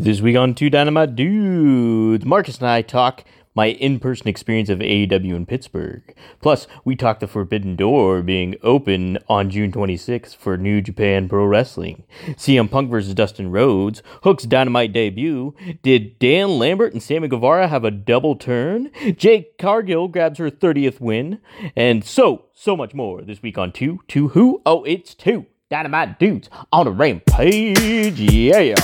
This week on Two Dynamite Dudes, Marcus and I talk my in person experience of AEW in Pittsburgh. Plus, we talk the Forbidden Door being open on June 26th for New Japan Pro Wrestling. CM Punk versus Dustin Rhodes, Hook's Dynamite debut. Did Dan Lambert and Sammy Guevara have a double turn? Jade Cargill grabs her 30th win. And so, so much more this week on Two. Two who? Oh, it's Two Dynamite Dudes on a rampage. Yeah.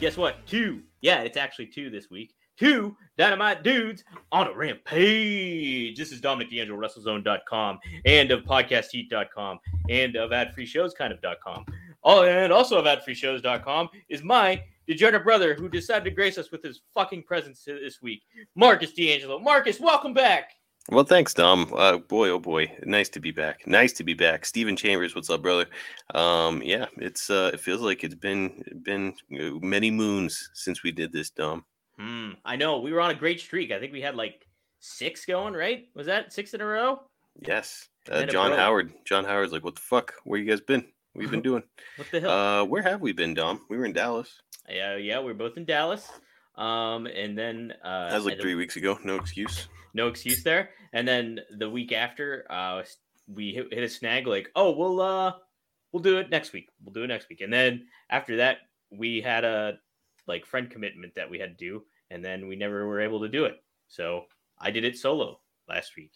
Guess what? Two. Yeah, it's actually two this week. Two Dynamite Dudes on a rampage. This is Dominic D'Angelo, WrestleZone.com, and of PodcastHeat.com, and of AdFreeShows.com. Oh, and also of AdFreeShows.com is my degenerate brother who decided to grace us with his fucking presence this week, Marcus D'Angelo. Marcus, welcome back. Well, thanks, Dom. Uh, boy, oh boy, nice to be back. Nice to be back. Stephen Chambers, what's up, brother? Um, yeah, it's uh, it feels like it's been been uh, many moons since we did this, Dom. Hmm, I know. We were on a great streak. I think we had like six going, right? Was that six in a row? Yes, uh, John. Howard. John Howard's like, what the fuck? Where you guys been? We've been doing? What the hell? uh, where have we been, Dom? We were in Dallas. yeah, yeah, we are both in Dallas. Um, and then uh, That was like three weeks ago. No excuse. no excuse there. And then the week after, uh, we hit, hit a snag like, oh, we'll uh, we'll do it next week. We'll do it next week. And then after that, we had a like friend commitment that we had to do, and then we never were able to do it. So I did it solo last week,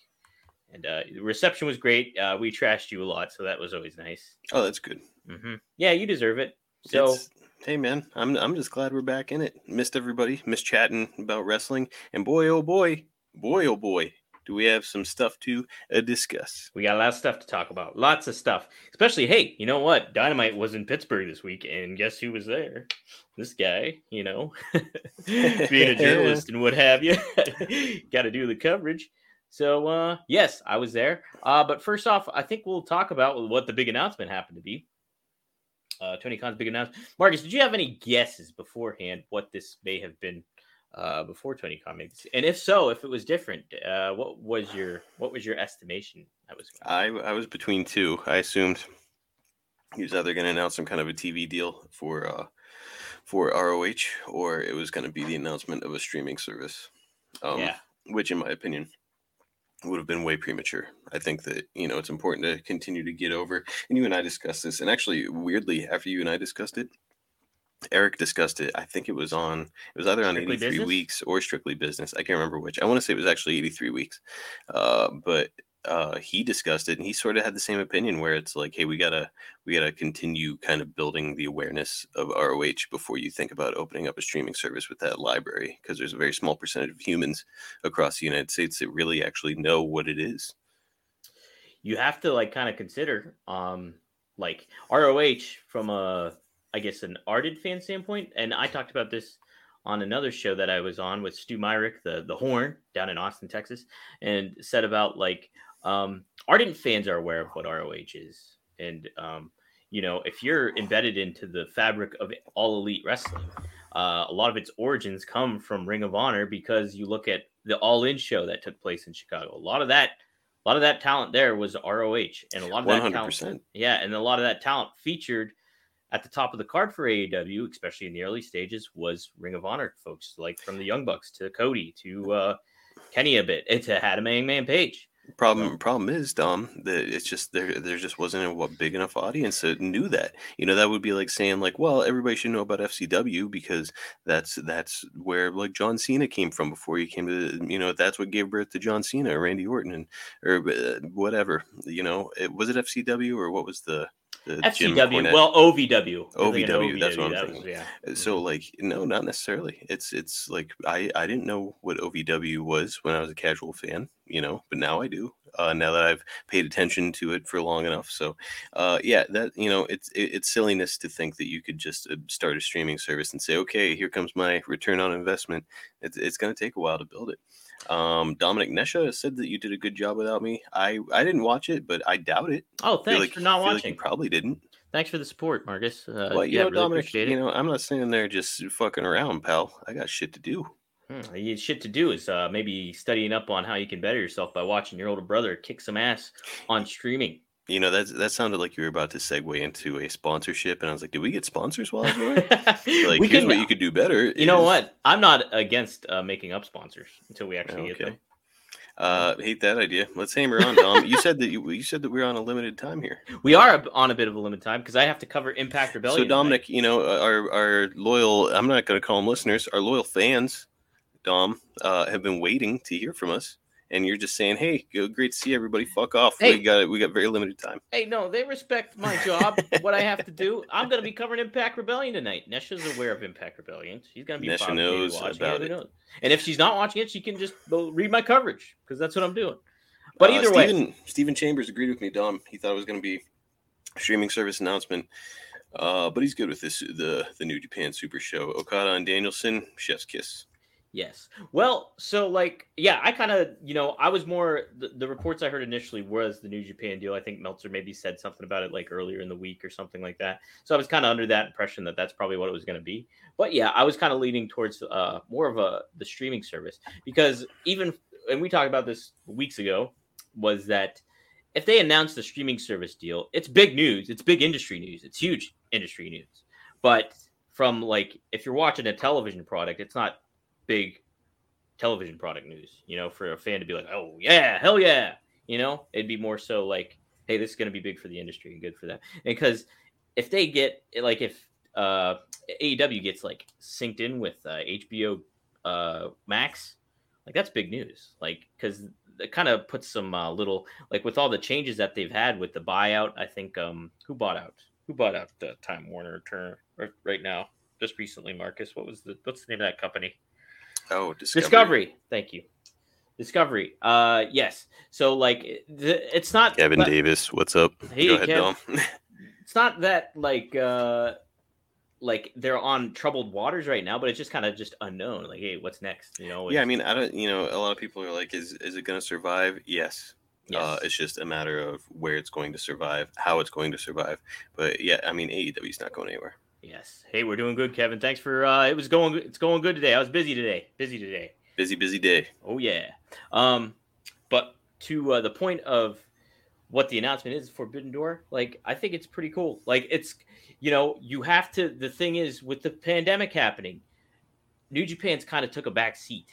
and uh, the reception was great. Uh, we trashed you a lot, so that was always nice. Oh, that's good. hmm Yeah, you deserve it. So It's- hey man, I'm I'm just glad we're back in it. Missed everybody, missed chatting about wrestling, and boy oh boy, boy oh boy, do we have some stuff to uh, discuss. We got a lot of stuff to talk about. Lots of stuff. Especially, hey, you know what? Dynamite was in Pittsburgh this week, and guess who was there? This guy, you know, being a journalist and what have you. got to do the coverage. So, uh, yes, I was there. Uh, but first off, I think we'll talk about what the big announcement happened to be. Uh, Tony Khan's big announcement. Marcus, did you have any guesses beforehand what this may have been uh, before Tony Khan made this? And if so, if it was different, uh, what was your what was your estimation? That was I I was between two. I assumed he was either going to announce some kind of a TV deal for uh for ROH, or it was going to be the announcement of a streaming service. Um, yeah. which in my opinion would have been way premature. I think that you know it's important to continue to get over. And you and I discussed this, and actually, weirdly, after you and I discussed it, Eric discussed it. I think it was on. It was either on Strictly 83 Business? weeks or Strictly Business. I can't remember which. I want to say it was actually 83 weeks. Uh, but uh, he discussed it, and he sort of had the same opinion, where it's like, hey, we gotta we gotta continue kind of building the awareness of ROH before you think about opening up a streaming service with that library, because there's a very small percentage of humans across the United States that really actually know what it is. you have to like kind of consider um like ROH from a I guess an ardent fan standpoint. And I talked about this on another show that I was on with Stu Myrick, the the Horn down in Austin, Texas, and said about like um ardent fans are aware of what ROH is. And um, you know, if you're embedded into the fabric of all elite wrestling, uh, a lot of its origins come from Ring of Honor because you look at the All In show that took place in Chicago. A lot of that a lot of that talent there was ROH, and a lot of that 100%. talent, yeah, and a lot of that talent featured at the top of the card for AEW, especially in the early stages, was Ring of Honor folks, like from the Young Bucks to Cody to uh, Kenny a bit, and to Adam Man Page. Problem problem is, Dom, that it's just there there just wasn't a what big enough audience that knew that. You know, that would be like saying like, well, everybody should know about FCW because that's that's where like John Cena came from before he came to you know, that's what gave birth to John Cena or Randy Orton and or uh, whatever. You know, it, was it FCW or what was the the FCW. Well, OVW. Thinking OVW, that's what I'm That was- thinking. yeah. So like no, not necessarily. It's it's like I I didn't know what OVW was when I was a casual fan, you know, but now I do. Uh, now that I've paid attention to it for long enough, so uh, yeah, that you know, it's it, it's silliness to think that you could just uh, start a streaming service and say, okay, here comes my return on investment. It's it's going to take a while to build it. Um, Dominic Nesha said that you did a good job without me. I I didn't watch it, but I doubt it. Oh, thanks like- for not feel like watching. you probably didn't. Thanks for the support, Marcus. Uh, Well, you yeah, know, really Dominic, you know, I'm not sitting there just fucking around, pal. I got shit to do. Hmm, you- shit to do is uh, maybe studying up on how you can better yourself by watching your older brother kick some ass on streaming. You know, that that sounded like you were about to segue into a sponsorship, and I was like, "Did we get sponsors while I was away?" Like, we here's can, what you could do better. You know what? I'm not against uh, making up sponsors until we actually get Okay. them. Uh, hate that idea. Let's hammer on, Dom. you said that you, you said that we are on a limited time here. We are on a bit of a limited time because I have to cover Impact Rebellion. So, tonight. Dominic, you know, uh, our our loyal I'm not going to call them listeners. Our loyal fans, Dom, uh, have been waiting to hear from us, and you're just saying, "Hey, great to see everybody. Fuck off. Hey. We got we got very limited time." Hey, no, they respect my job, what I have to do. I'm going to be covering Impact Rebellion tonight. Nesha's aware of Impact Rebellion. She's going to be Nesha following me and knows watching about it. knows? And if she's not watching it, she can just read my coverage because that's what I'm doing. But Uh, either way, Steven, Steven Chambers agreed with me, Dom. He thought it was going to be a streaming service announcement, uh, but he's good with this the the New Japan Super Show. Okada and Danielson, chef's kiss. Yes. Well, so like, yeah, I kind of, you know, I was more the, the reports I heard initially was the New Japan deal. I think Meltzer maybe said something about it like earlier in the week or something like that. So I was kind of under that impression that that's probably what it was going to be. But yeah, I was kind of leaning towards uh more of a the streaming service because even and we talked about this weeks ago was that if they announce the streaming service deal, it's big news. It's big industry news. It's huge industry news. But from like if you're watching a television product, it's not big television product news, you know, for a fan to be like, oh, yeah, hell yeah. You know, it'd be more so like, hey, this is going to be big for the industry and good for them. Because if they get, like, if uh, AEW gets like synced in with uh, HBO uh, Max, like, that's big news. Like, because it kind of puts some uh, little, like, with all the changes that they've had with the buyout, I think, um, who bought out? Who bought out the Time Warner Turner right now? Just recently, Marcus. What was the what's the name of that company? Oh, Discovery. Discovery. Thank you. Discovery. Uh, yes. So like, the, it's not Kevin that- Davis, what's up? Hey, Go ahead, Kev. Dom. It's not that like, uh, like they're on troubled waters right now, but it's just kind of just unknown. Like, hey, what's next? You know? yeah, I mean, I don't. You know, a lot of people are like, "Is is it going to survive?" Yes. Uh, yes. it's just a matter of where it's going to survive, how it's going to survive. But yeah, I mean, AEW's not going anywhere. Yes. Hey, we're doing good, Kevin. Thanks for. uh It was going. It's going good today. I was busy today. Busy today. Busy, busy day. Oh yeah. Um, but to uh, the point of what the announcement is, Forbidden Door, like I think it's pretty cool. Like it's, you know, you have to. The thing is, with the pandemic happening, New Japan's kind of took a back seat,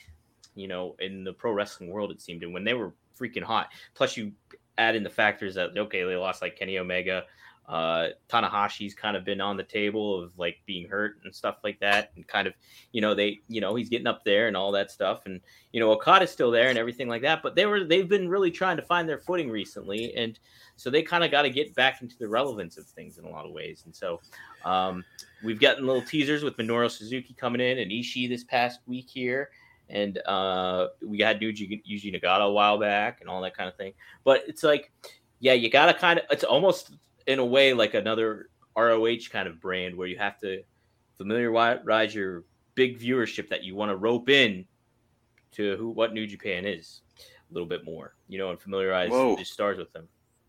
you know, in the pro wrestling world. It seemed, and when they were freaking hot. Plus, you add in the factors that okay, they lost like Kenny Omega. Uh, Tanahashi's kind of been on the table of like being hurt and stuff like that, and kind of, you know, they, you know, he's getting up there and all that stuff, and you know, Okada's still there and everything like that. But they were, they've been really trying to find their footing recently, and so they kind of got to get back into the relevance of things in a lot of ways. And so, um, we've gotten little teasers with Minoru Suzuki coming in and Ishii this past week here, and uh, we had Yuji, Yuji Nagata a while back and all that kind of thing. But it's like, yeah, you got to kind of, it's almost in a way like another ROH kind of brand where you have to familiarize your big viewership that you want to rope in to who what New Japan is a little bit more, you know, and familiarize Whoa. the stars with them.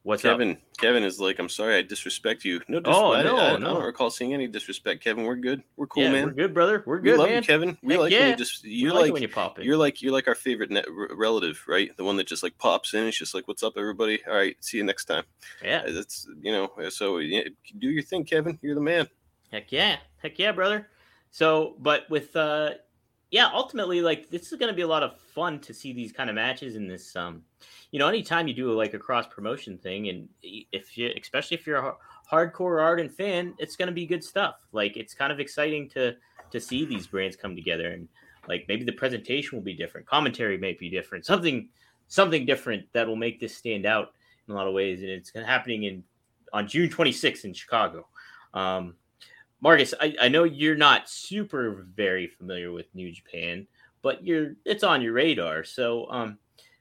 What's Kevin, up? Kevin is like, I'm sorry, I disrespect you. No, dis- Oh, I, no, I, I no. don't recall seeing any disrespect, Kevin. We're good. We're cool, yeah, man. we're good, brother. We're We good, love man. you, Kevin. We Heck like yeah. when you just you're like, like, when you pop in. you're like you're like our favorite net, r- relative, right? The one that just like pops in. It's just like, what's up, everybody? All right, see you next time. yeah, Uh, That's you know. So yeah, do your thing, Kevin. You're the man. Heck yeah. Heck yeah, brother. So, but with uh yeah, ultimately like this is going to be a lot of fun to see these kind of matches in this um you know, anytime you do like a cross promotion thing and if you especially if you're a hardcore ardent fan, it's going to be good stuff. Like it's kind of exciting to to see these brands come together and like maybe the presentation will be different, commentary may be different, something something different that will make this stand out in a lot of ways and it's happening in on June 26th in Chicago. Um, Marcus, I, I know you're not super very familiar with New Japan, but you're it's on your radar. So, um,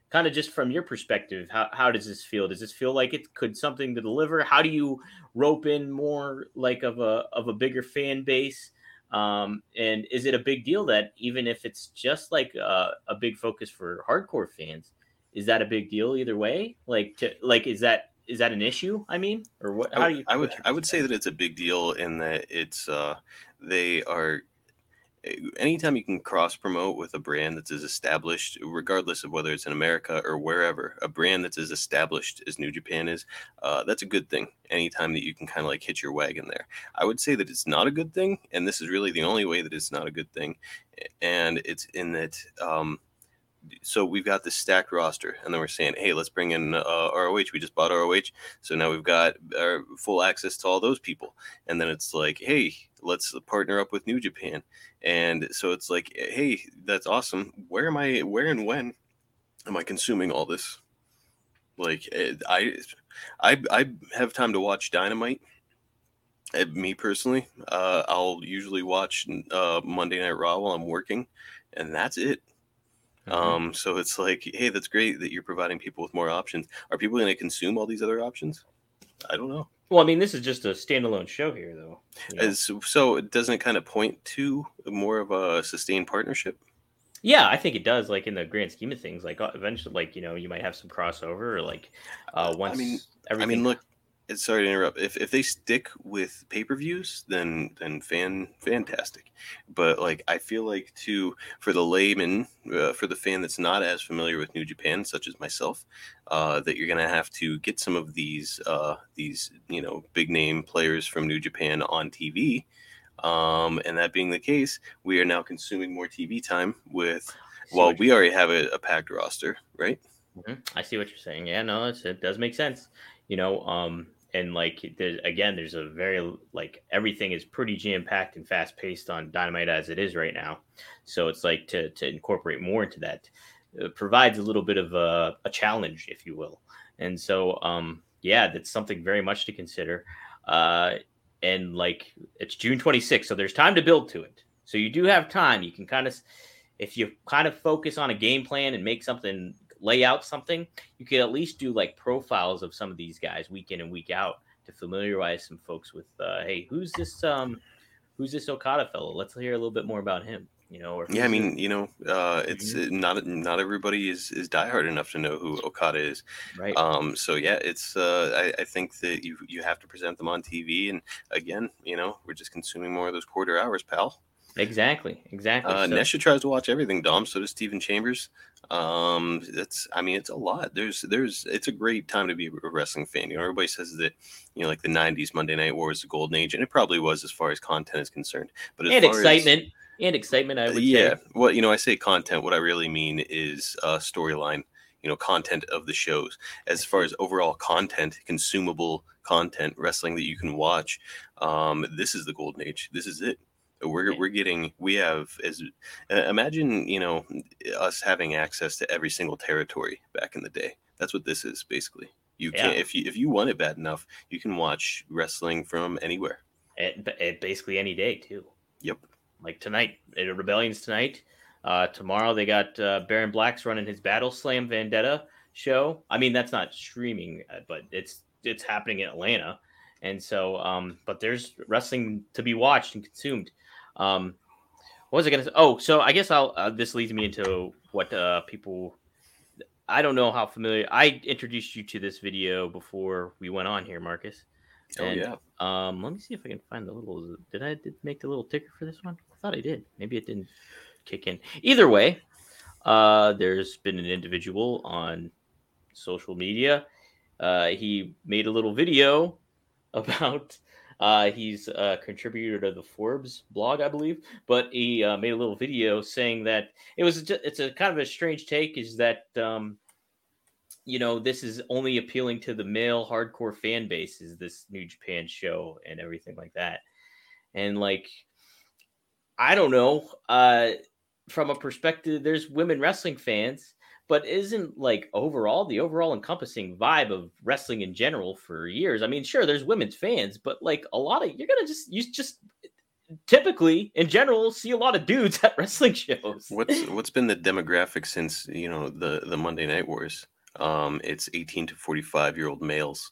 kind of just from your perspective, how, how does this feel? Does this feel like it could something to deliver? How do you rope in more like of a of a bigger fan base? Um, and is it a big deal that even if it's just like a, a big focus for hardcore fans, is that a big deal either way? Like to like is that is that an issue? I mean, or what? How I, do you? I would I would say that it's a big deal in that it's uh they are anytime you can cross promote with a brand that's as established, regardless of whether it's in America or wherever, a brand that's as established as New Japan is, uh, that's a good thing. Anytime that you can kind of like hit your wagon there, I would say that it's not a good thing, and this is really the only way that it's not a good thing, and it's in that. Um, so we've got this stacked roster, and then we're saying, "Hey, let's bring in uh, ROH. We just bought ROH, so now we've got our full access to all those people." And then it's like, "Hey, let's partner up with New Japan." And so it's like, "Hey, that's awesome. Where am I? Where and when am I consuming all this?" Like, eh, I, I, I have time to watch Dynamite. Eh, Me personally, uh, I'll usually watch uh, Monday Night Raw while I'm working, and that's it. Mhm. Um, so it's like, hey, that's great that you're providing people with more options. Are people going to consume all these other options? I don't know. well, I mean, this is just a standalone show here, though. you know? As, so it doesn't kind of point to more of a sustained partnership. Yeah, I think it does. Like in the grand scheme of things, like uh, eventually, like you know, you might have some crossover, or like uh, I once mean- everything. I mean, look, sorry to interrupt. If, if they stick with pay per views, then then fan fantastic. But like, I feel like to for the layman, uh, for the fan that's not as familiar with New Japan, such as myself, uh, that you're gonna have to get some of these uh, these you know big name players from New Japan on TV. Um, and that being the case, we are now consuming more TV time with. Well, we already have a, a packed roster, right? Mhm. I see what you're saying. Yeah, no, it does make sense. You know, um, and like there's again, there's a very like everything is pretty jam packed and fast paced on Dynamite as it is right now. So it's like to to incorporate more into that uh, provides a little bit of a, a challenge, if you will. And so, um, yeah, that's something very much to consider. Uh, and like it's June 26th, so there's time to build to it. So you do have time. You can kind of, if you kind of focus on a game plan and make something, lay out something, you could at least do like profiles of some of these guys week in and week out to familiarize some folks with, uh, hey, who's this, um, who's this Okada fellow? Let's hear a little bit more about him. You know, or Yeah, I mean, you know, uh, it's uh not not everybody is is diehard enough to know who Okada is. right? Um, so yeah, it's uh, I, I think that you you have to present them on TV, and again, you know, we're just consuming more of those quarter hours, pal. Exactly, exactly. Uh, So- Nesha tries to watch everything, Dom. So does Stephen Chambers. Um, it's I mean, it's a lot. There's there's it's a great time to be a wrestling fan. You know, everybody says that you know, like the '90s Monday Night War was the golden age, and it probably was as far as content is concerned. But as and far as- excitement, and excitement, I would yeah say. well you know i say content what i really mean is uh storyline you know content of the shows as far as overall content consumable content wrestling that you can watch um this is the golden age this is it we're, Yeah. we're getting we have as uh, imagine you know us having access to every single territory back in the day that's what this is basically you Yeah. can if you if you want it bad enough you can watch wrestling from anywhere At, at basically any day too. Yep. Like tonight, at Rebellion's tonight. Uh, tomorrow they got uh, Baron Black's running his Battle Slam Vendetta show. I mean, that's not streaming, uh, but it's it's happening in Atlanta, and so um, but there's wrestling to be watched and consumed. Um, what was I gonna say? Oh, so I guess I'll. Uh, this leads me into what uh, people. I don't know how familiar. I introduced you to this video before we went on here, Marcus. oh And, yeah Um, let me see if I can find the little. Did I did make the little ticker for this one? I thought I did. Maybe it didn't kick in. Either way, uh, there's been an individual on social media. Uh, he made a little video about. Uh, he's a contributor to the Forbes blog, I believe, but he uh, made a little video saying that it was. Just, it's a kind of a strange take. Is that um, you know, this is only appealing to the male hardcore fan base, is this New Japan show and everything like that. And like, I don't know, uh, from a perspective, there's women wrestling fans, but isn't like overall the overall encompassing vibe of wrestling in general for years. I mean, sure, there's women's fans, but like a lot of you're gonna just you just typically in general see a lot of dudes at wrestling shows. What's what's been the demographic since you know the the Monday Night Wars? Um, it's 18 to 45 year old males.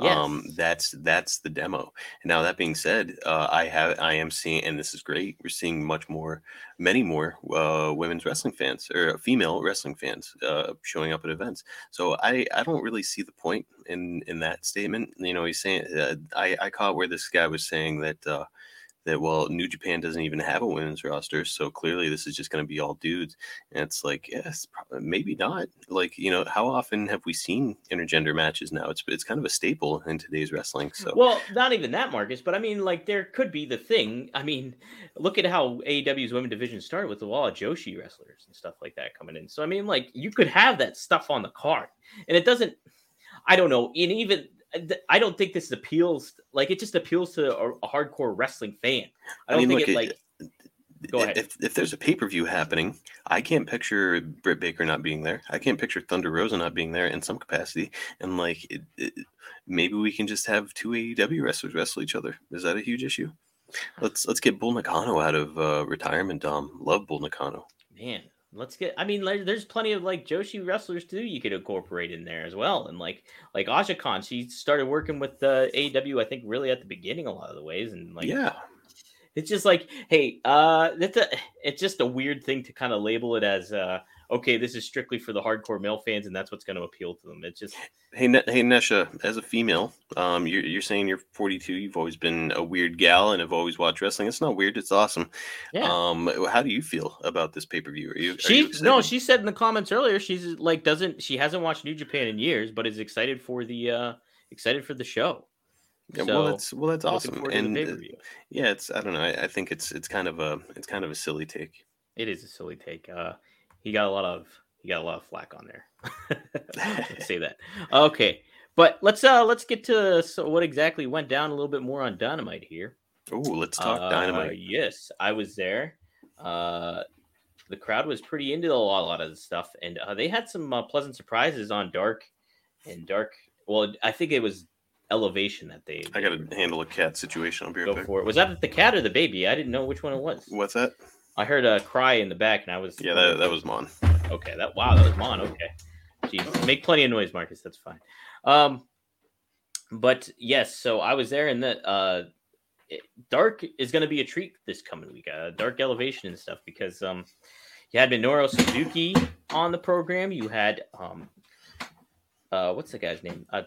Um, that's that's the demo. Now that being said, uh, I have I am seeing, and this is great. We're seeing much more, many more uh, women's wrestling fans or female wrestling fans uh, showing up at events. So I I don't really see the point in in that statement. You know, he's saying uh, I I caught where this guy was saying that. That well, New Japan doesn't even have a women's roster, so clearly this is just going to be all dudes. And it's like, yes, probably, maybe not. Like, you know, how often have we seen intergender matches now? It's it's kind of a staple in today's wrestling. So Well, not even that, Marcus, but I mean, like, there could be the thing. I mean, look at how AEW's women division started with a lot of Joshi wrestlers and stuff like that coming in. So, I mean, like, you could have that stuff on the card, and it doesn't, I don't know, and even, I don't think this appeals, like, it just appeals to a, a hardcore wrestling fan. I I don't mean, think look, it, it- like, Go ahead. if if there's a pay per view happening, I can't picture Britt Baker not being there. I can't picture Thunder Rosa not being there in some capacity. And like, it, it, maybe we can just have two AEW wrestlers wrestle each other. Is that a huge issue? Let's let's get Bull Nakano out of uh, retirement. Dom, love Bull Nakano. man let's get i mean there's plenty of like joshi wrestlers too you could incorporate in there as well and like like Aja Kong, she started working with the aw i think really at the beginning a lot of the ways and like yeah, it's just like hey uh that's a it's just a weird thing to kind of label it as uh okay this is strictly for the hardcore male fans and that's what's going to appeal to them it's just Hey, ne- hey, Nesha, as a female, um, you're, you're saying you're 42. You've always been a weird gal and have always watched wrestling. It's not weird. It's awesome. yeah Um, how do you feel about this pay per view? Are you? Are she you no she said in the comments earlier she's like doesn't she hasn't watched new japan in years but is excited for the uh excited for the show Yeah, So, well, that's well, that's awesome. forward to the And uh, yeah, it's I don't know. I, I think it's it's kind of a it's kind of a silly take. It is a silly take. Uh, he got a lot of he got a lot of flack on there. Let's say that. Okay, but let's uh let's get to so what exactly went down a little bit more on Dynamite here. Oh, let's talk Uh, dynamite. Yes, I was there. Uh, the crowd was pretty into a lot, a lot of the stuff, and uh, they had some uh, pleasant surprises on Dark and Dark. Well, I think it was Elevation that they. I got to handle a cat situation. Be right go for it. Was that the cat or the baby? I didn't know which one it was. What's that? I heard a cry in the back, and I was Yeah, that, that was Mon. Okay, that wow, that was Mon. Okay, jeez, make plenty of noise, Marcus. That's fine. Um, but yes, so I was there, and that uh, it- Dark is going to be a treat this coming week. Uh, Dark Elevation and stuff because um, you had Minoru Suzuki on the program. You had um, uh, what's the guy's name? Uh,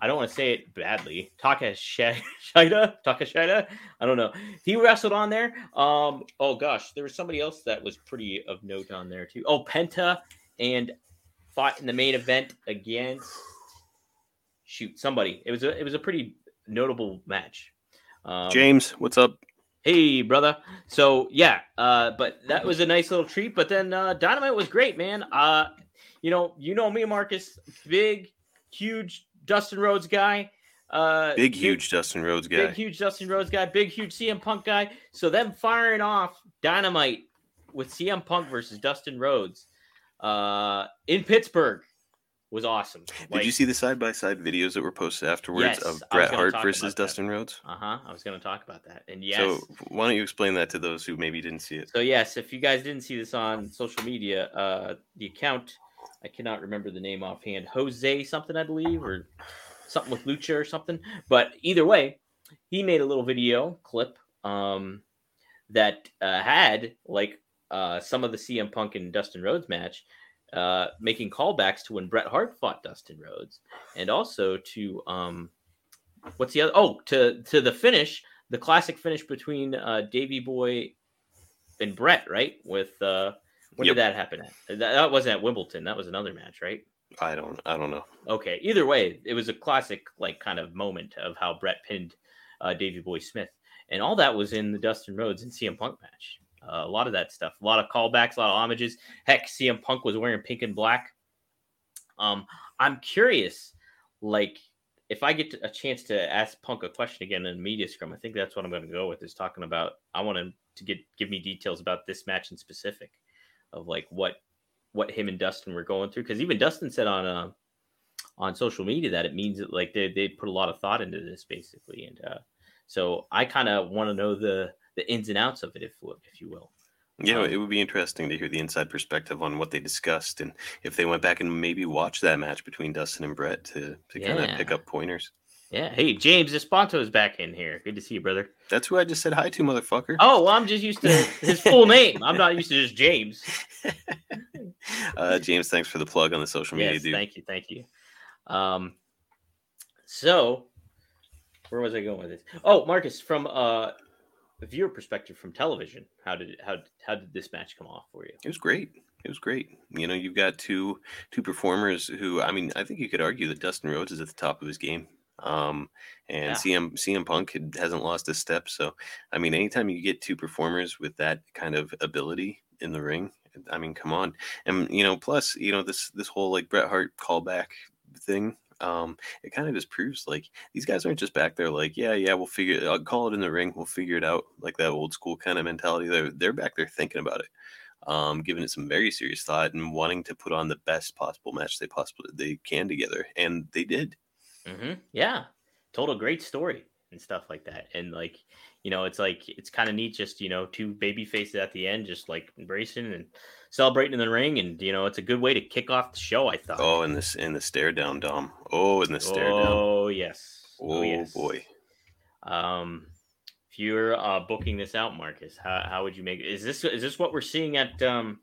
I don't want to say it badly. Takashida, Takashida. I don't know. He wrestled on there. Um. Oh gosh, there was somebody else that was pretty of note on there too. Oh, Penta and fought in the main event against shoot somebody. It was a it was a pretty notable match. Um, James, what's up? Hey, brother. So yeah, uh, but that was a nice little treat. But then uh, Dynamite was great, man. Uh, you know, you know me, Marcus, big, huge Dustin Rhodes guy. Uh, Big, huge Dustin Rhodes guy. big, huge Dustin Rhodes guy. Big, huge CM Punk guy. So them firing off Dynamite with CM Punk versus Dustin Rhodes uh, in Pittsburgh was awesome. Did you see the side by side videos that were posted afterwards Yes, of Bret Hart versus. Dustin Rhodes? Uh huh. I was going to talk about that. And yes. So why don't you explain that to those who maybe didn't see it? So yes, if you guys didn't see this on social media, uh, the account I cannot remember the name offhand, Jose something I believe, or something with Lucha or something. But either way, he made a little video clip um, that uh, had like uh, some of the CM Punk and Dustin Rhodes match, uh, making callbacks to when Bret Hart fought Dustin Rhodes, and also to um, what's the other? Oh, to to the finish, the classic finish between uh, Davey Boy and Bret, right? With uh, when Yep. did that happen? At? That, that wasn't at Wimbledon. That was another match, right? I don't I don't know. Okay. Either way, it was a classic, like, kind of moment of how Bret pinned uh, Davey Boy Smith, and all that was in the Dustin Rhodes and CM Punk match. Uh, a lot of that stuff, a lot of callbacks, a lot of homages. Heck, CM Punk was wearing pink and black. Um, I'm curious, like, if I get a chance to ask Punk a question again in the media scrum, I think that's what I'm going to go with. Is talking about I want him to get give me details about this match in specific, of like what what him and Dustin were going through because even Dustin said on uh, on social media that it means that like they they put a lot of thought into this basically, and uh, so I kind of want to know the the ins and outs of it, if if you will. Yeah, Um, it would be interesting to hear the inside perspective on what they discussed and if they went back and maybe watched that match between Dustin and Bret to, to kind of pick up pointers. Yeah. Hey, James Esponto is back in here. Good to see you, brother. That's who I just said hi to, motherfucker. Oh, well, I'm just used to his full name. I'm not used to just James. uh, James, thanks for the plug on the social media, Yes, dude. thank you, thank you. Um, so where was I going with this? Oh, Marcus, from uh, a viewer perspective from television, how did how how did this match come off for you? It was great. It was great. You know, you've got two two performers who I mean, I think you could argue that Dustin Rhodes is at the top of his game. Um, and Yeah. CM CM Punk had- hasn't lost a step. So, I mean, anytime you get two performers with that kind of ability in the ring, I mean, come on. And you know, plus, you know, this this whole like Bret Hart callback thing. Um, it kind of just proves like these guys aren't just back there like, yeah, yeah, we'll figure it. I'll call it in the ring. We'll figure it out. Like that old school kind of mentality. They're they're back there thinking about it um, giving it some very serious thought and wanting to put on the best possible match they possibly they can together, and they did. Hmm Yeah, told a great story and stuff like that. And like, you know, it's like it's kind of neat, just you know, two baby faces at the end, just like embracing and celebrating in the ring, and you know, it's a good way to kick off the show. I thought. Oh, and this and the stare down, Dom. Oh, in the stare down. Oh yes. Oh, yes. boy. Um, if you're uh, booking this out, Marcus, how, how would you make it? Is this is this what we're seeing at um,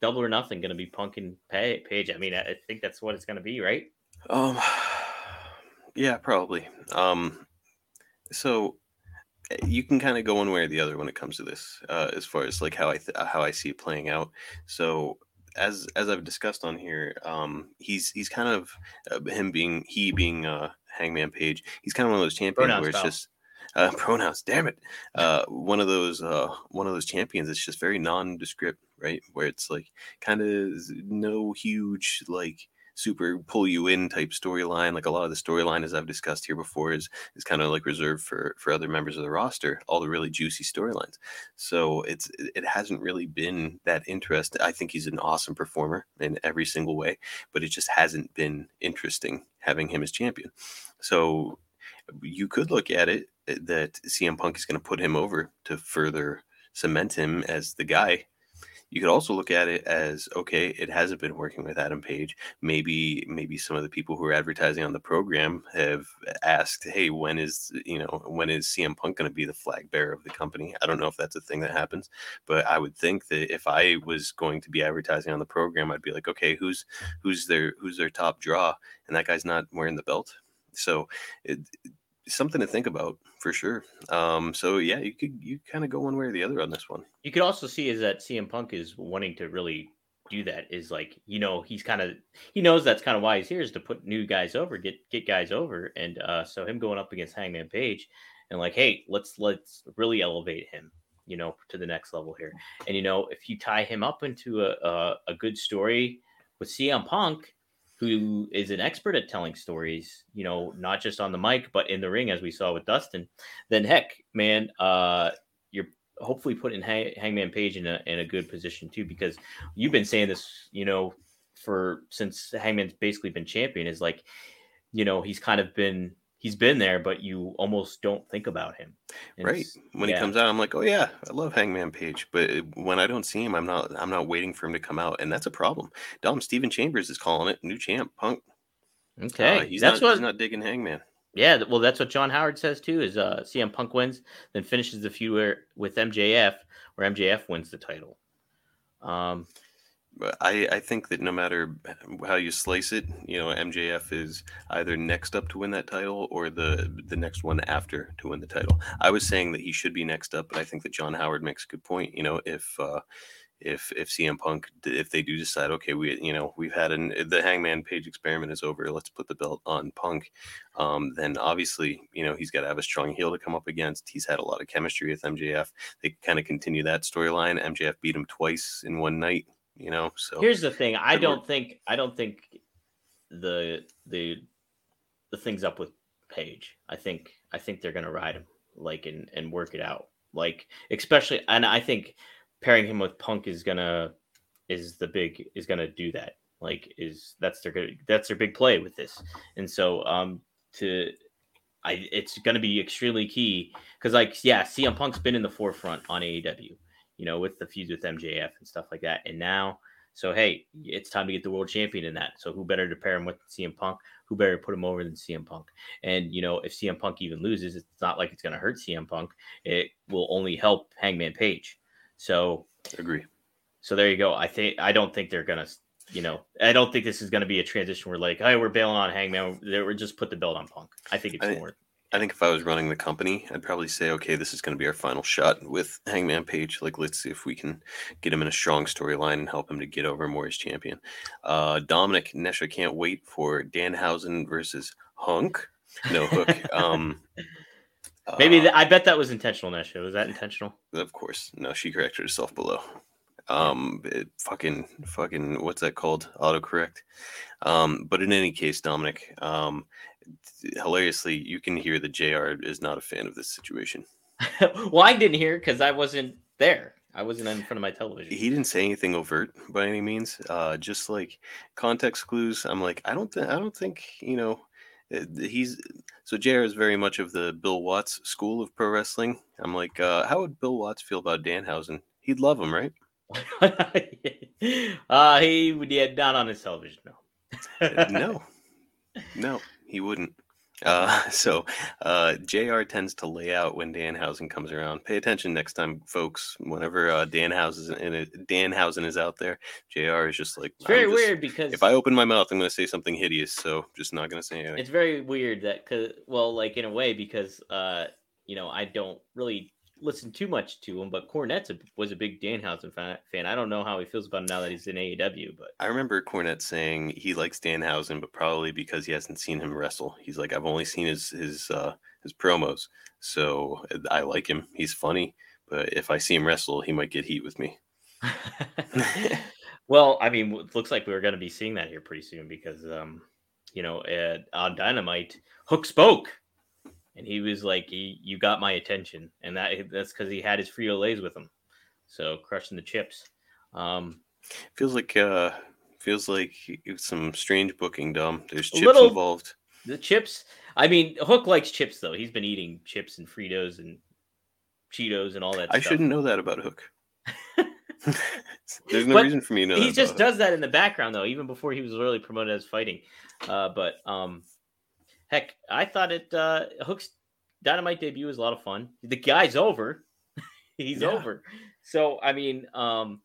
Double or Nothing? Going to be Punk and Page? I mean, I I think that's what it's going to be, right? Um, yeah, probably. Um, so eh, you can kind of go one way or the other when it comes to this, uh, as far as like how I th- how I see it playing out. So as as I've discussed on here, um, he's he's kind of uh, him being he being uh, Hangman Page. He's kind of one of those champions Pronouns, where it's pal. just uh, pronouns. Damn it, uh, one of those uh, one of those champions. It's just very nondescript, right? Where it's like kind of no huge like super pull you in type storyline. Like a lot of the storyline, as I've discussed here before, is is kind of like reserved for for other members of the roster. All the really juicy storylines. So it's it hasn't really been that interesting. I think he's an awesome performer in every single way, but it just hasn't been interesting having him as champion. So you could look at it uh, that CM Punk is going to put him over to further cement him as the guy. You could also look at it as okay, it hasn't been working with Adam Page. Maybe maybe some of the people who are advertising on the program have asked, "Hey, when is you know when is CM Punk going to be the flag bearer of the company?" I don't know if that's a thing that happens, but I would think that if I was going to be advertising on the program, I'd be like, "Okay, who's who's their who's their top draw?" And that guy's not wearing the belt, so it, something to think about for sure. Um, so yeah, you could you kind of go one way or the other on this one. You could also see is that CM Punk is wanting to really do that. Is like you know he's kind of he knows that's kind of why he's here is to put new guys over, get get guys over, and uh, so him going up against Hangman Page and like, hey, let's let's really elevate him, you know, to the next level here. And you know, if you tie him up into a a, a good story with CM Punk, who is an expert at telling stories, you know, not just on the mic but in the ring, as we saw with Dustin, then heck, man, uh, you're hopefully putting Hang- Hangman Page in a in a good position too, because you've been saying this, you know, for since Hangman's basically been champion, is like, you know, he's kind of been he's been there, but you almost don't think about him. And right when yeah. he comes out i'm like oh yeah i love hangman page but when i don't see him i'm not i'm not waiting for him to come out and that's a problem dom steven chambers is calling it new champ punk Okay, Uh, he's that's not what. he's not digging hangman Yeah, well, that's what John Howard says too. Is uh, CM Punk wins, then finishes the feud with MJF, where MJF wins the title. Um, I, I think that no matter how you slice it, you know, MJF is either next up to win that title or the the next one after to win the title. I was saying that he should be next up, but I think that John Howard makes a good point. You know, if uh, if if CM Punk if they do decide, okay, we you know we've had an the Hangman Page experiment is over, let's put the belt on Punk, um, then obviously you know he's got to have a strong heel to come up against. He's had a lot of chemistry with MJF. They kind of continue that storyline. MJF beat him twice in one night. You know, so Here's the thing. I don't think I don't think the the the things up with Page. I think I think they're gonna ride him like and and work it out. Like especially and I think pairing him with Punk is gonna is the big is going to do that. Like is that's their good that's their big play with this. And so um to I it's going to be extremely key cuz like yeah, CM Punk's been in the forefront on AEW, you know, with the feuds with MJF and stuff like that. And now so hey, it's time to get the world champion in that. So who better to pair him with CM Punk? Who better to put him over than CM Punk? And you know, if CM Punk even loses, it's not like it's going to hurt CM Punk. It will only help Hangman Page. So Agree. so there you go. I think I don't think they're gonna, you know, I don't think this is gonna be a transition where like, hey, we're bailing on Hangman. We're just put the belt on Punk. I think it's I- more. I think if I was running the company, I'd probably say, okay, this is going to be our final shot with Hangman Page. Like, let's see if we can get him in a strong storyline and help him to get over more as champion. Uh, Dominic Nesha can't wait for Danhausen versus Hunk. No hook. um, Maybe uh, th- I bet that was intentional. Nesha was that intentional? of course. No, she corrected herself below. Um, it, fucking, fucking, what's that called? Autocorrect. Um, but in any case, Dominic, um, hilariously, you can hear that JR is not a fan of this situation. well, I didn't hear because I wasn't there. I wasn't in front of my television. He didn't say anything overt by any means. Uh, just like context clues. I'm like, I don't think, I don't think, you know, uh, he's so JR is very much of the Bill Watts school of pro wrestling. I'm like, uh, how would Bill Watts feel about Danhausen? He'd love him, right? uh, he would yeah, not on his television. No. Uh, no, no, he wouldn't. Uh, so uh, JR tends to lay out when Danhausen comes around. Pay attention next time, folks. Whenever uh, Danhausen and it, Danhausen is out there, JR is just like It's very just- weird because If I open my mouth, I'm going to say something hideous. So just not going to say anything. it's very weird that cause well like in a way because uh you know i don't really listen too much to him but cornette's a, was a big danhausen fan, fan i don't know how he feels about him now that he's in aew but I remember Cornette saying he likes Danhausen, but probably because he hasn't seen him wrestle. He's like, I've only seen his his uh, his promos, so I like him. He's funny, but if I see him wrestle, he might get heat with me. well i mean it looks like we're going to be seeing that here pretty soon because um you know uh, on dynamite hook spoke and he was like he, you got my attention and that that's because he had his frito lays with him so crushing the chips um Feels like uh, feels like some strange booking, Dom. There's chips little- involved. The chips. I mean, Hook likes chips though. He's been eating chips and Fritos and Cheetos and all that. I stuff. shouldn't know that about Hook. There's no But reason for me to know. He just Hook. does that in the background though, even before he was really promoted as fighting. Uh, but um, heck, I thought it. Uh, Hook's Dynamite debut was a lot of fun. The guy's over. He's Yeah. over. So I mean, um,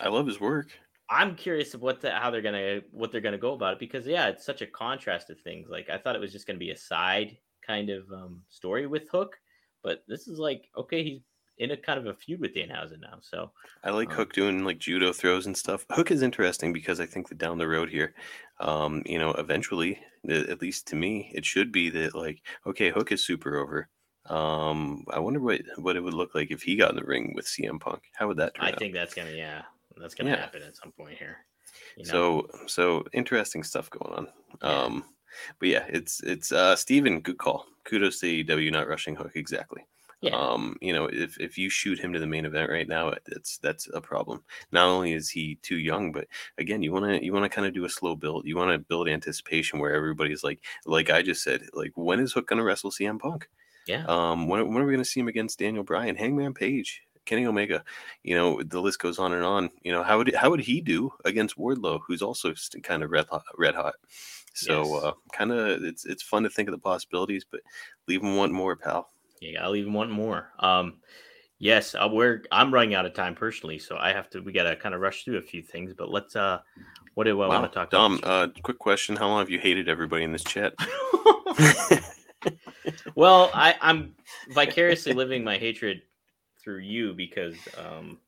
I love his work. I'm curious of what the, how they're gonna what they're gonna go about it because yeah, it's such a contrast of things. Like I thought it was just gonna be a side kind of um, story with Hook, but this is like okay, he's in a kind of a feud with Danhausen now. So I like Um, Hook doing like judo throws and stuff. Hook is interesting because I think that down the road here, um, you know, eventually, at least to me, it should be that like, okay, Hook is super over. Um, I wonder what what it would look like if he got in the ring with CM Punk. How would that turn I out? think that's gonna yeah, that's gonna Yeah. happen at some point here. You know? So so interesting stuff going on. Yeah. Um, but yeah, it's it's uh Steven, good call. Kudos to AEW not rushing Hook exactly. Yeah, Um, you know, if if you shoot him to the main event right now, it's that's a problem. Not only is he too young, but again, you want to you want to kind of do a slow build. You want to build anticipation where everybody's like, like I just said, like when is Hook gonna wrestle CM Punk? yeah. Um, when when are we gonna see him against Daniel Bryan, Hangman Page, Kenny Omega? You know, the list goes on and on. You know, how would how would he do against Wardlow, who's also kind of red hot, red hot? So Yes. uh, kind of it's it's fun to think of the possibilities, but leave him wanting more, pal. Yeah, I'll even want more. Um, yes, uh, we're I'm running out of time personally, so I have to. We gotta kind of rush through a few things, but let's. uh What do I Wow. want to talk Dom, about? uh, quick question: How long have you hated everybody in this chat? well, I, I'm vicariously living my hatred through you because um,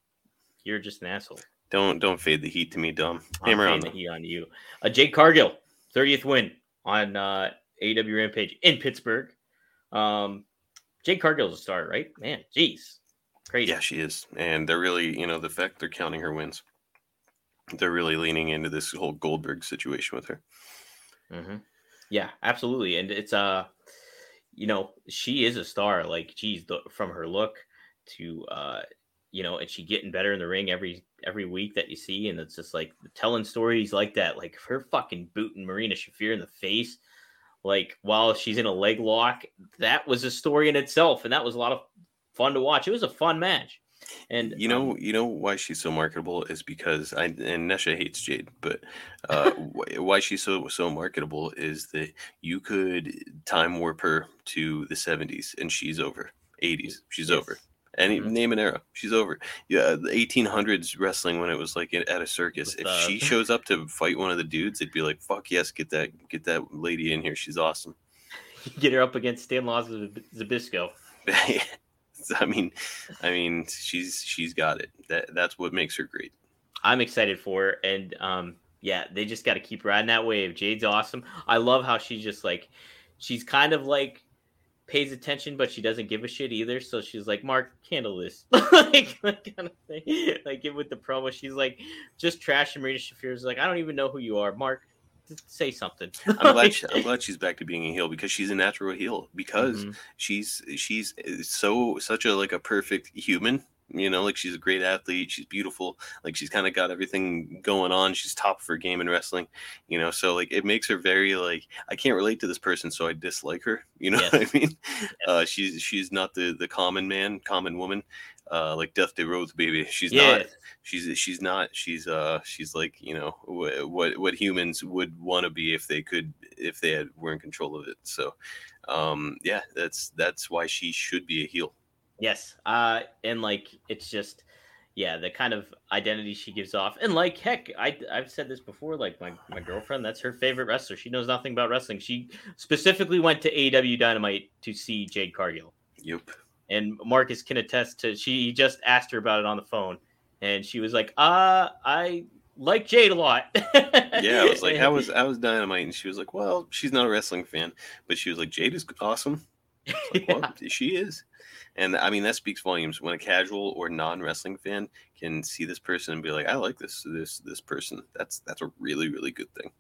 you're just an asshole. don't don't fade the heat to me, Dom. Hammer on. the heat on you. Uh, Jade Cargill, 30th win on uh, AW Rampage in Pittsburgh. Um, Jade Cargill's a star, right? Man, jeez, crazy. Yeah, she is, and they're really, you know, the fact they're counting her wins. They're really leaning into this whole Goldberg situation with her. hmm Yeah, absolutely. And it's uh, you know, she is a star. Like, geez, the, from her look to uh, you know, and she getting better in the ring every every week that you see, and it's just like telling stories like that, like her fucking booting Marina Shafir in the face, like while she's in a leg lock. That was a story in itself, and that was a lot of fun to watch. It was a fun match. And you know, um, you know why she's so marketable is because I and Nesha hates Jade, but uh, why she's so so marketable is that you could time warp her to the '70s and she's over. '80s, she's Yes. over. Any Mhm. name an era, she's over. Yeah, the 1800s wrestling when it was like at a circus. With, If uh, she shows up to fight one of the dudes, it'd be like, "Fuck yes, get that get that lady in here. She's awesome." get her up against Stanislaus Zbyszko. I mean, I mean, she's she's got it. That that's what makes her great. I'm excited for her, and um, yeah, they just got to keep riding that wave. Jade's awesome. I love how she's just like, she's kind of like pays attention, but she doesn't give a shit either. So she's like, Mark, handle this, like that kind of thing. Like it with the promo, she's like, just trashing Marina Shafir's like, I don't even know who you are, Mark. Say something. I'm glad she, I'm glad she's back to being a heel because she's a natural heel because Mhm. she's she's uh, so such a like a perfect human. You know, like she's a great athlete. She's beautiful. Like she's kind of got everything going on. She's top of her game in wrestling. You know, so like it makes her very like I can't relate to this person, so I dislike her. You know Yes. what I mean? Uh, she's she's not the the common man, common woman. Uh, like Death Day Rose, baby. She's not she's she's not she's uh she's like you know wh- what what humans would want to be if they could if they had were in control of it so um yeah that's that's why she should be a heel Yes. Uh and like it's just yeah, the kind of identity she gives off. And like heck, I I've said this before, like my, my girlfriend, that's her favorite wrestler. She knows nothing about wrestling. She specifically went to AEW Dynamite to see Jade Cargill. yep And Marcus can attest to she just asked her about it on the phone and she was like, uh, I like Jade a lot. yeah i was like how was i was dynamite and she was like well she's not a wrestling fan but she was like jade is awesome Like, Yeah. well, she is and i mean that speaks volumes when a casual or non-wrestling fan can see this person and be like i like this this this person that's that's a really really good thing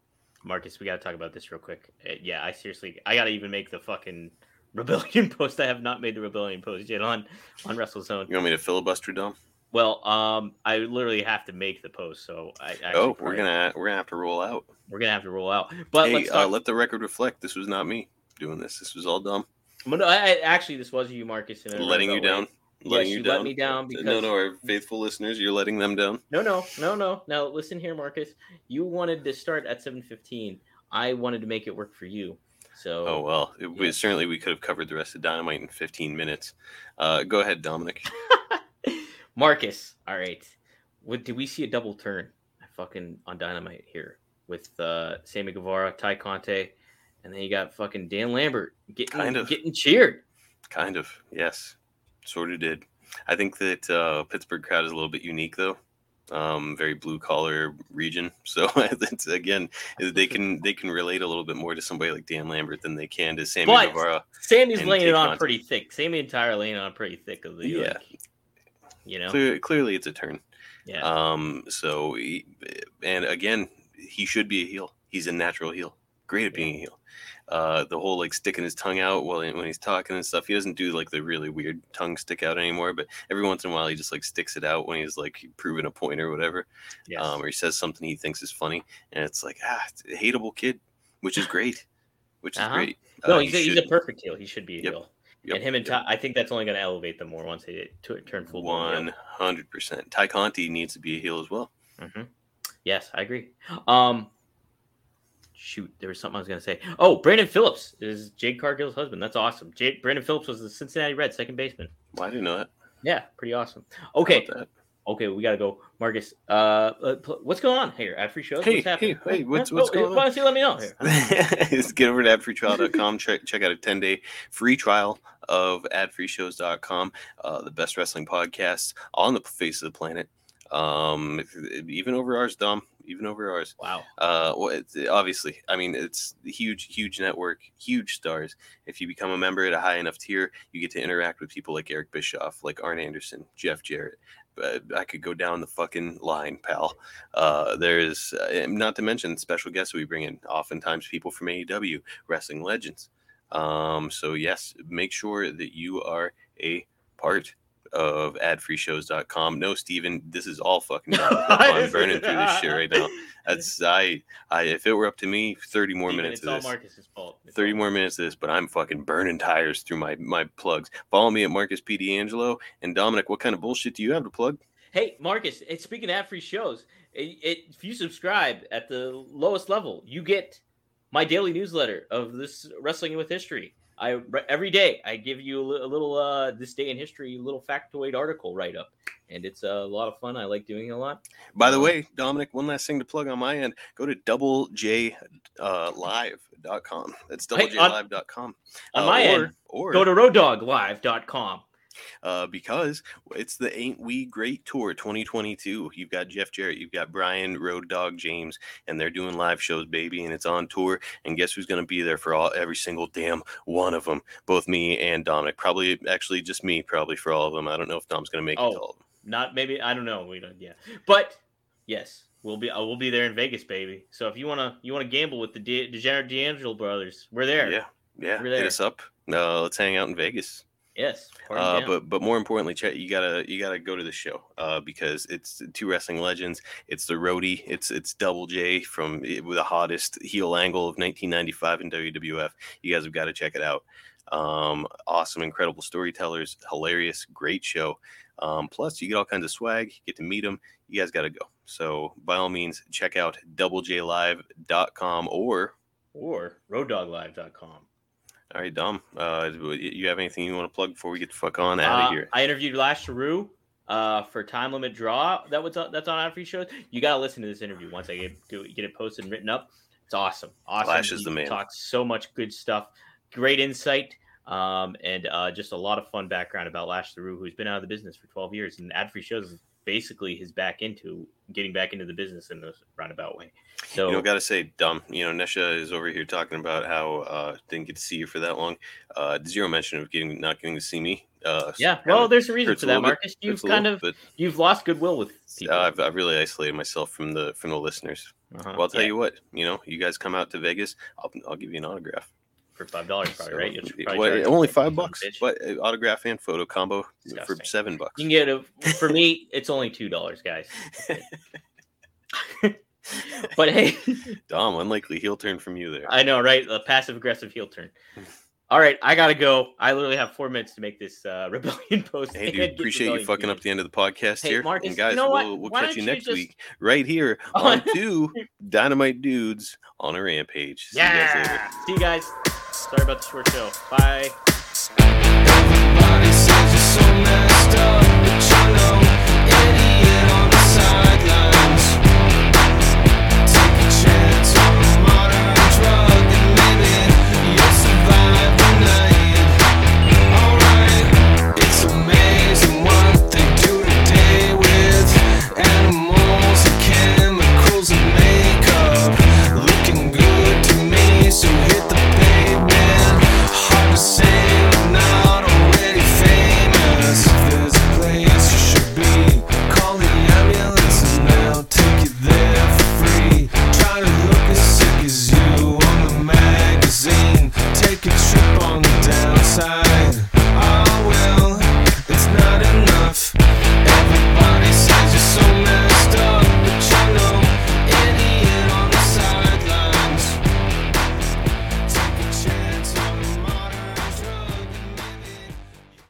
Marcus, we got to talk about this real quick. Uh, yeah, I seriously, I got to even make the fucking rebellion post. I have not made the rebellion post yet on on WrestleZone. you want me to filibuster dom Well, um, I literally have to make the post, so I. Actually oh we're gonna we're gonna have to roll out we're gonna have to roll out. But hey, let's uh, let the record reflect. This was not me doing this. This was all Dom. Well, no, I, actually, this was you, Marcus. in letting you way. down. Letting Yes, you you down. let me down no, because- no, no, our faithful listeners, you're letting them down. No, no, no, no. Now listen here, Marcus. You wanted to start at seven fifteen. I wanted to make it work for you. So Oh well, it, we, certainly we could have covered the rest of Dynamite in 15 minutes. Uh, go ahead, Dominic. Marcus, all right. What did we see a double turn? I fucking on dynamite here with uh Sammy Guevara, Tay Conti, and then you got fucking Dan Lambert getting Kind of. getting cheered. Kind of, yes, sort of did. I think that uh, Pittsburgh crowd is a little bit unique though. Um, very blue collar region, so it's again they can they can relate a little bit more to somebody like Dan Lambert than they can to Sammy But- Guevara. Sammy's laying it on pretty thick. Sammy are laying on pretty thick of the Yeah. like, you know. Clear, clearly, it's a turn. Yeah. Um, so, he, and again, he should be a heel. He's a natural heel. Great at being a heel. Uh, the whole like sticking his tongue out while when he's talking and stuff. He doesn't do like the really weird tongue stick out anymore, but every once in a while he just like sticks it out when he's like proving a point or whatever, yes. um, or he says something he thinks is funny, and it's like ah, it's a hateable kid, which is great, which is Uh-huh. great. no, Uh, he's, he a, he's a perfect heel. He should be a Yep. heel. Yep, and him and yep. Tay, I think that's only going to elevate them more once they t- turn full. One hundred percent. Tay Conti needs to be a heel as well. hmm Yes, I agree. Um, shoot, there was something I was gonna say. Oh, Brandon Phillips is Jade Cargill's husband. That's awesome. Jade Brandon Phillips was the Cincinnati Reds second baseman. Why do you know that? Yeah, pretty awesome. Okay, okay, we gotta go, Marcus. Uh, uh, what's going on here at free shows? Hey, what's happening? hey, hey, what's- what's Oh, going on? Why don't you let me know here? Just get over to adfreetrial.com. Check, check out a 10 day free trial of adfreeshows.com, uh, the best wrestling podcast on the face of the planet. Um, if- even over ours, Dom, even over ours. Wow. Uh, well, it's, obviously, I mean, it's huge, huge network, huge stars. If you become a member at a high enough tier, you get to interact with people like Eric Bischoff, like Arn Anderson, Jeff Jarrett. But I could go down the fucking line, pal. Uh, there's uh, not to mention special guests we bring in, oftentimes people from AEW, wrestling legends. Um, so yes, make sure that you are a part of adfreeshows.com. No, Steven, this is all fucking I'm burning through this shit right now. That's I I if it were up to me, 30 more Steven, minutes it's of all this. Marcus's fault. It's 30 all more minutes of this, but I'm fucking burning tires through my my plugs. Follow me at Marcus P. D'Angelo. And Dominic, what kind of bullshit do you have to plug? Hey, Marcus, and speaking of ad free shows, it, it, if you subscribe at the lowest level, you get my daily newsletter of this Wrestling with History. I every day I give you a, little uh, this day in history little factoid article write up, and it's a lot of fun. I like doing it a lot. By the Um, way, Dominic, one last thing to plug on my end. Go to doublejlive.com. That's Hey, on- doublejlive.com. On Uh, my or, end, or go to roaddoglive.com. uh, because it's the Ain't We Great Tour 2022. You've got Jeff Jarrett, you've got Brian Road Dog James, and they're doing live shows, baby, and it's on tour. And guess who's going to be there for all every single damn one of them? Both me and Dominic. Probably, actually, just me. Probably for all of them. I don't know if Dom's going to make it Oh. to all of them. Not maybe I don't know. We don't. Yeah, but yes, we'll be. Uh, we'll be there in Vegas, baby. So if you wanna you wanna gamble with the De- Degenerate D'Angelo brothers, we're there. Yeah, yeah. We're Hit us up. Uh, let's hang out in Vegas. Yes. Uh, but but more importantly, Chet, you gotta you gotta go to the show uh, because it's two wrestling legends. It's the roadie. It's it's Double J from eh, the hottest heel angle of 1995 in WWF. You guys have got to check it out. Um, awesome, incredible storytellers, hilarious, great show. Um, plus, you get all kinds of swag. You get to meet them. You guys got to go. So by all means, check out doublejlive.com or or roaddoglive.com. all right, Dom. Uh, you have anything you want to plug before we get the fuck on out of Uh, here? I interviewed Lash LeRoux uh, for Time Limit Draw. That was that's on our free shows. You gotta listen to this interview once I get get it posted and written up. It's awesome. Awesome. Lash is He the man. Talks so much good stuff. Great insight. Um, and uh, just a lot of fun background about Lash LeRoux, who's been out of the business for 12 years, and ad free shows is basically his back into getting back into the business in a roundabout way. So You know, gotta say, Dom. You know, Nesha is over here talking about how uh didn't get to see you for that long. Uh, zero mention of getting not getting to see me. Uh, yeah, well, there's a reason for that, little bit, Marcus. You've a little, kind of but you've lost goodwill with people. I've, I've really isolated myself from the from the listeners. Uh-huh. Well, I'll tell Yeah, you what. You know, you guys come out to Vegas, I'll I'll give you an autograph. For five dollars, probably So, right? Probably what- only five son of a bucks. But uh, autograph and photo combo for seven bucks. You can get a for me. It's only two dollars, guys. but hey, Dom, unlikely heel turn from you there. I know, right? A passive aggressive heel turn. All right, I gotta go. I literally have four minutes to make this uh, rebellion post. Hey, dude, appreciate you fucking up the end of the podcast Hey, here. Marcus, and guys, you know we'll, we'll catch you next just- week right here on two Dynamite Dudes on a Rampage. See you guys later. Yeah. See you guys. Sorry about the short show. Bye.